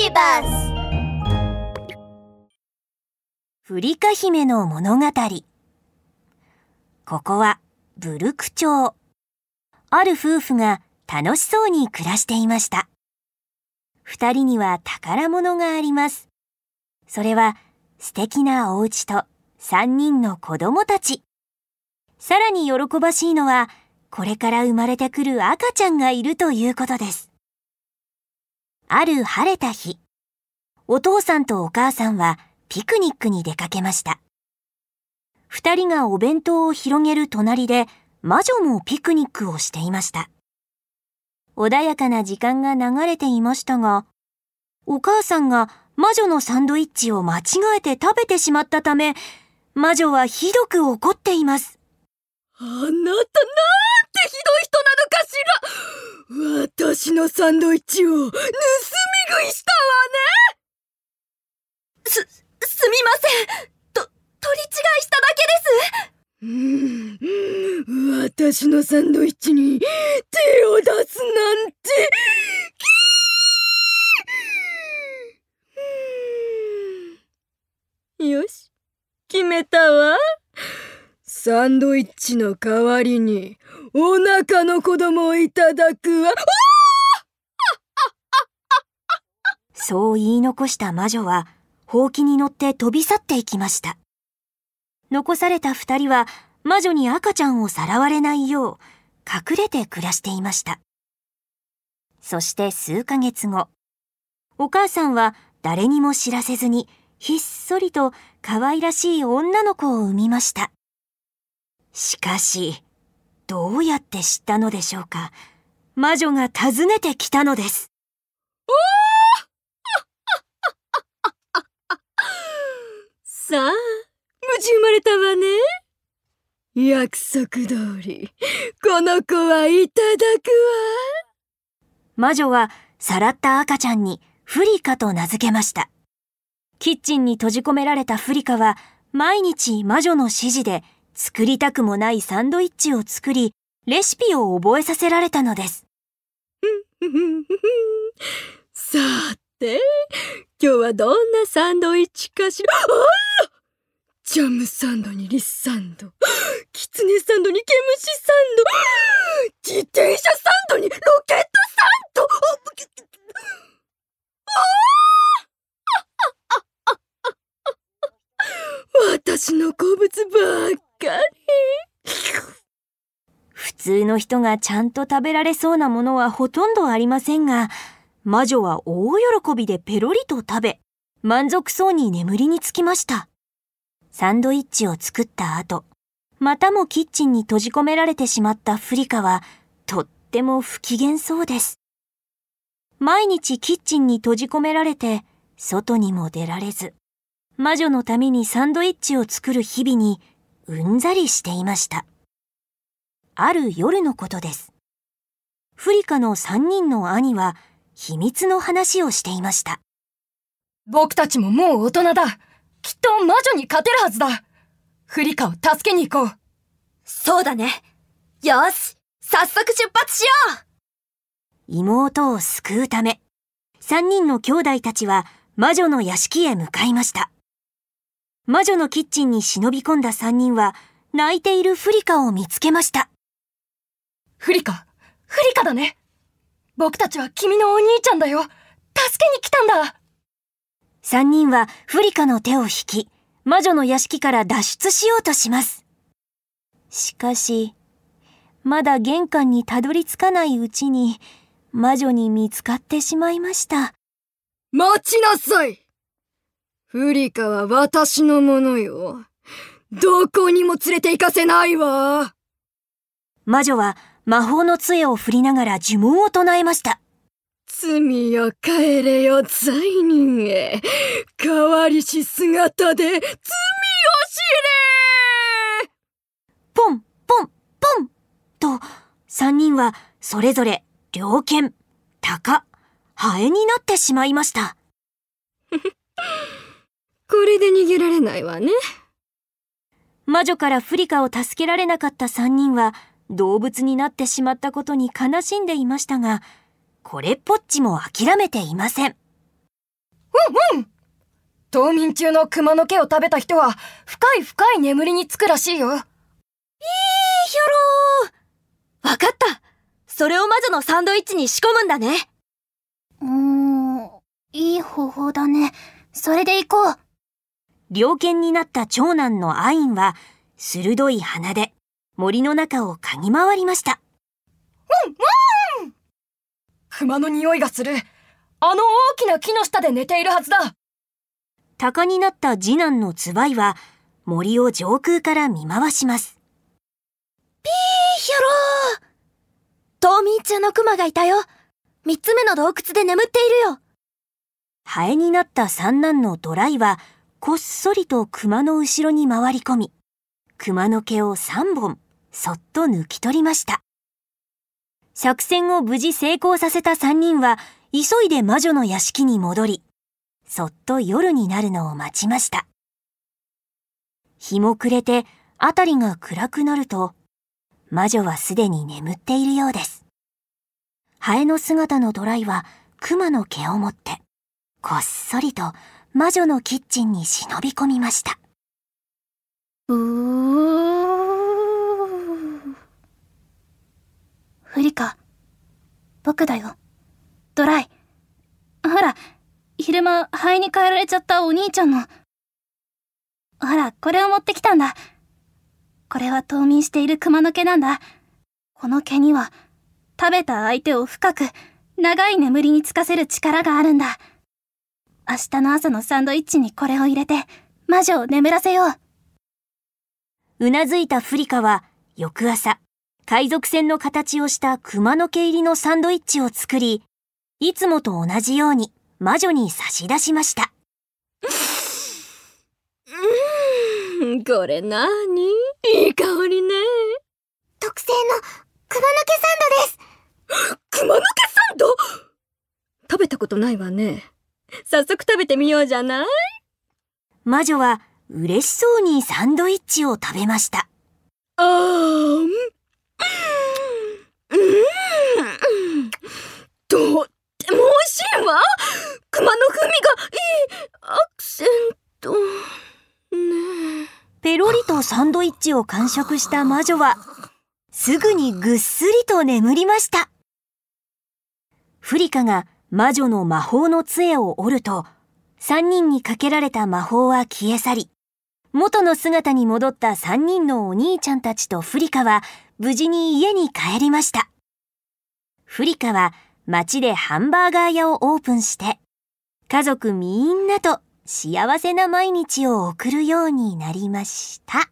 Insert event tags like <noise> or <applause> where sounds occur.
ビバスフリカ姫の物語。ここはブルク町。ある夫婦が楽しそうに暮らしていました。二人には宝物があります。それは素敵なお家と三人の子供たち。さらに喜ばしいのはこれから生まれてくる赤ちゃんがいるということです。ある晴れた日、お父さんとお母さんはピクニックに出かけました。二人がお弁当を広げる隣で魔女もピクニックをしていました。穏やかな時間が流れていましたが、お母さんが魔女のサンドイッチを間違えて食べてしまったため、魔女はひどく怒っています。あなたなんてひどい人ら私のサンドイッチを盗み食いしたわね。す、すみません。と、取り違いしただけです。うん、私のサンドイッチに手を出すなんて。よし、決めたわ。サンドイッチの代わりにお腹の子供をいただくわ。そう言い残した魔女は、ほうきに乗って飛び去っていきました。残された二人は、魔女に赤ちゃんをさらわれないよう、隠れて暮らしていました。そして数ヶ月後、お母さんは誰にも知らせずに、ひっそりと可愛らしい女の子を産みました。しかし、どうやって知ったのでしょうか？魔女が訪ねてきたのです。<laughs> さあ、無事生まれたわね。約束通り、この子はいただく魔女はさらった赤ちゃんにフリカと名付けました。キッチンに閉じ込められたフリカは毎日魔女の指示で作りたくもないサンドイッチを作り、レシピを覚えさせられたのです。さて、今日はどんなサンドイッチかしら？あらジャムサンドにリスサンド、キツネサンドにケムシサンド、自転車サンドにロケットサンド。私の好物ばっかり。普通の人がちゃんと食べられそうなものはほとんどありませんが、魔女は大喜びでペロリと食べ、満足そうに眠りにつきました。サンドイッチを作った後、またもキッチンに閉じ込められてしまったフリカは、とっても不機嫌そうです。毎日キッチンに閉じ込められて、外にも出られず、魔女のためにサンドイッチを作る日々に、うんざりしていました。ある夜のことです。フリカの三人の兄は秘密の話をしていました。僕たちももう大人だ。きっと魔女に勝てるはずだ。フリカを助けに行こう。そうだね。よし、早速出発しよ妹を救うため、三人の兄弟たちは魔女の屋敷へ向かいました。魔女のキッチンに忍び込んだ三人は泣いているフリカを見つけました。フリカ、フリカだね。僕たちは君のお兄ちゃんだよ。助けに来たんだ。三人はフリカの手を引き、魔女の屋敷から脱出しようとします。しかし、まだ玄関にたどり着かないうちに、魔女に見つかってしまいました。待ちなさいフリカは私のものよ。どこにも連れて行かせないわ。魔女は魔法の杖を振りながら呪文を唱えました。罪よ帰れよ罪人へ。変わりし姿で罪を知れポン、ポン、ポンと、三人はそれぞれ猟犬、鷹、ハエになってしまいました。<laughs> これで逃げられないわね。魔女からフリカを助けられなかった三人は動物になってしまったことに悲しんでいましたが、これっぽっちも諦めていません。うんうん冬眠中の熊の毛を食べた人は深い深い眠りにつくらしいよ。いいひょろーわかったそれを魔女のサンドイッチに仕込むんだねうーん、いい方法だね。それで行こう。猟犬になった長男のアインは、鋭い鼻で森の中を嗅ぎ回りました。熊の匂いがする。あの大きな木の下で寝ているはずだ。鷹になった次男のツバイは、森を上空から見回します。いいひょろー冬眠中のクマがいたよ三つ目の洞窟で眠っているよハエになった三男のドライは、こっそりと熊の後ろに回り込み、熊の毛を三本、そっと抜き取りました。作戦を無事成功させた三人は、急いで魔女の屋敷に戻り、そっと夜になるのを待ちました。日も暮れて、あたりが暗くなると、魔女はすでに眠っているようです。ハエの姿のドライは、熊の毛を持って、こっそりと魔女のキッチンに忍び込みました。うー。フリカ、僕だよ。ドライ。ほら、昼間、肺に変えられちゃったお兄ちゃんの。ほら、これを持ってきたんだ。これは冬眠している熊の毛なんだ。この毛には、食べた相手を深く、長い眠りにつかせる力があるんだ。明日の朝のサンドイッチにこれを入れて、魔女を眠らせよう。うなずいたフリカは、翌朝、海賊船の形をした熊の毛入りのサンドイッチを作り、いつもと同じように魔女に差し出しました。うーん、これなーに？いい香りね。特製の熊の毛サンドです <gasps> 熊の毛サンド？食べたことないわね。<laughs> 早速食べてみようじゃない？魔女は嬉しそうにサンドイッチを食べました。あーん。うん。とっても美味しいわ熊の風味がいいアクセント。ねペロリとサンドイッチを完食した魔女は、すぐにぐっすりと眠りました。フリカが魔女の魔法の杖を折ると、三人にかけられた魔法は消え去り、元の姿に戻った三人のお兄ちゃんたちとフリカは無事に家に帰りました。フリカは街でハンバーガー屋をオープンして、家族みんなと幸せな毎日を送るようになりました。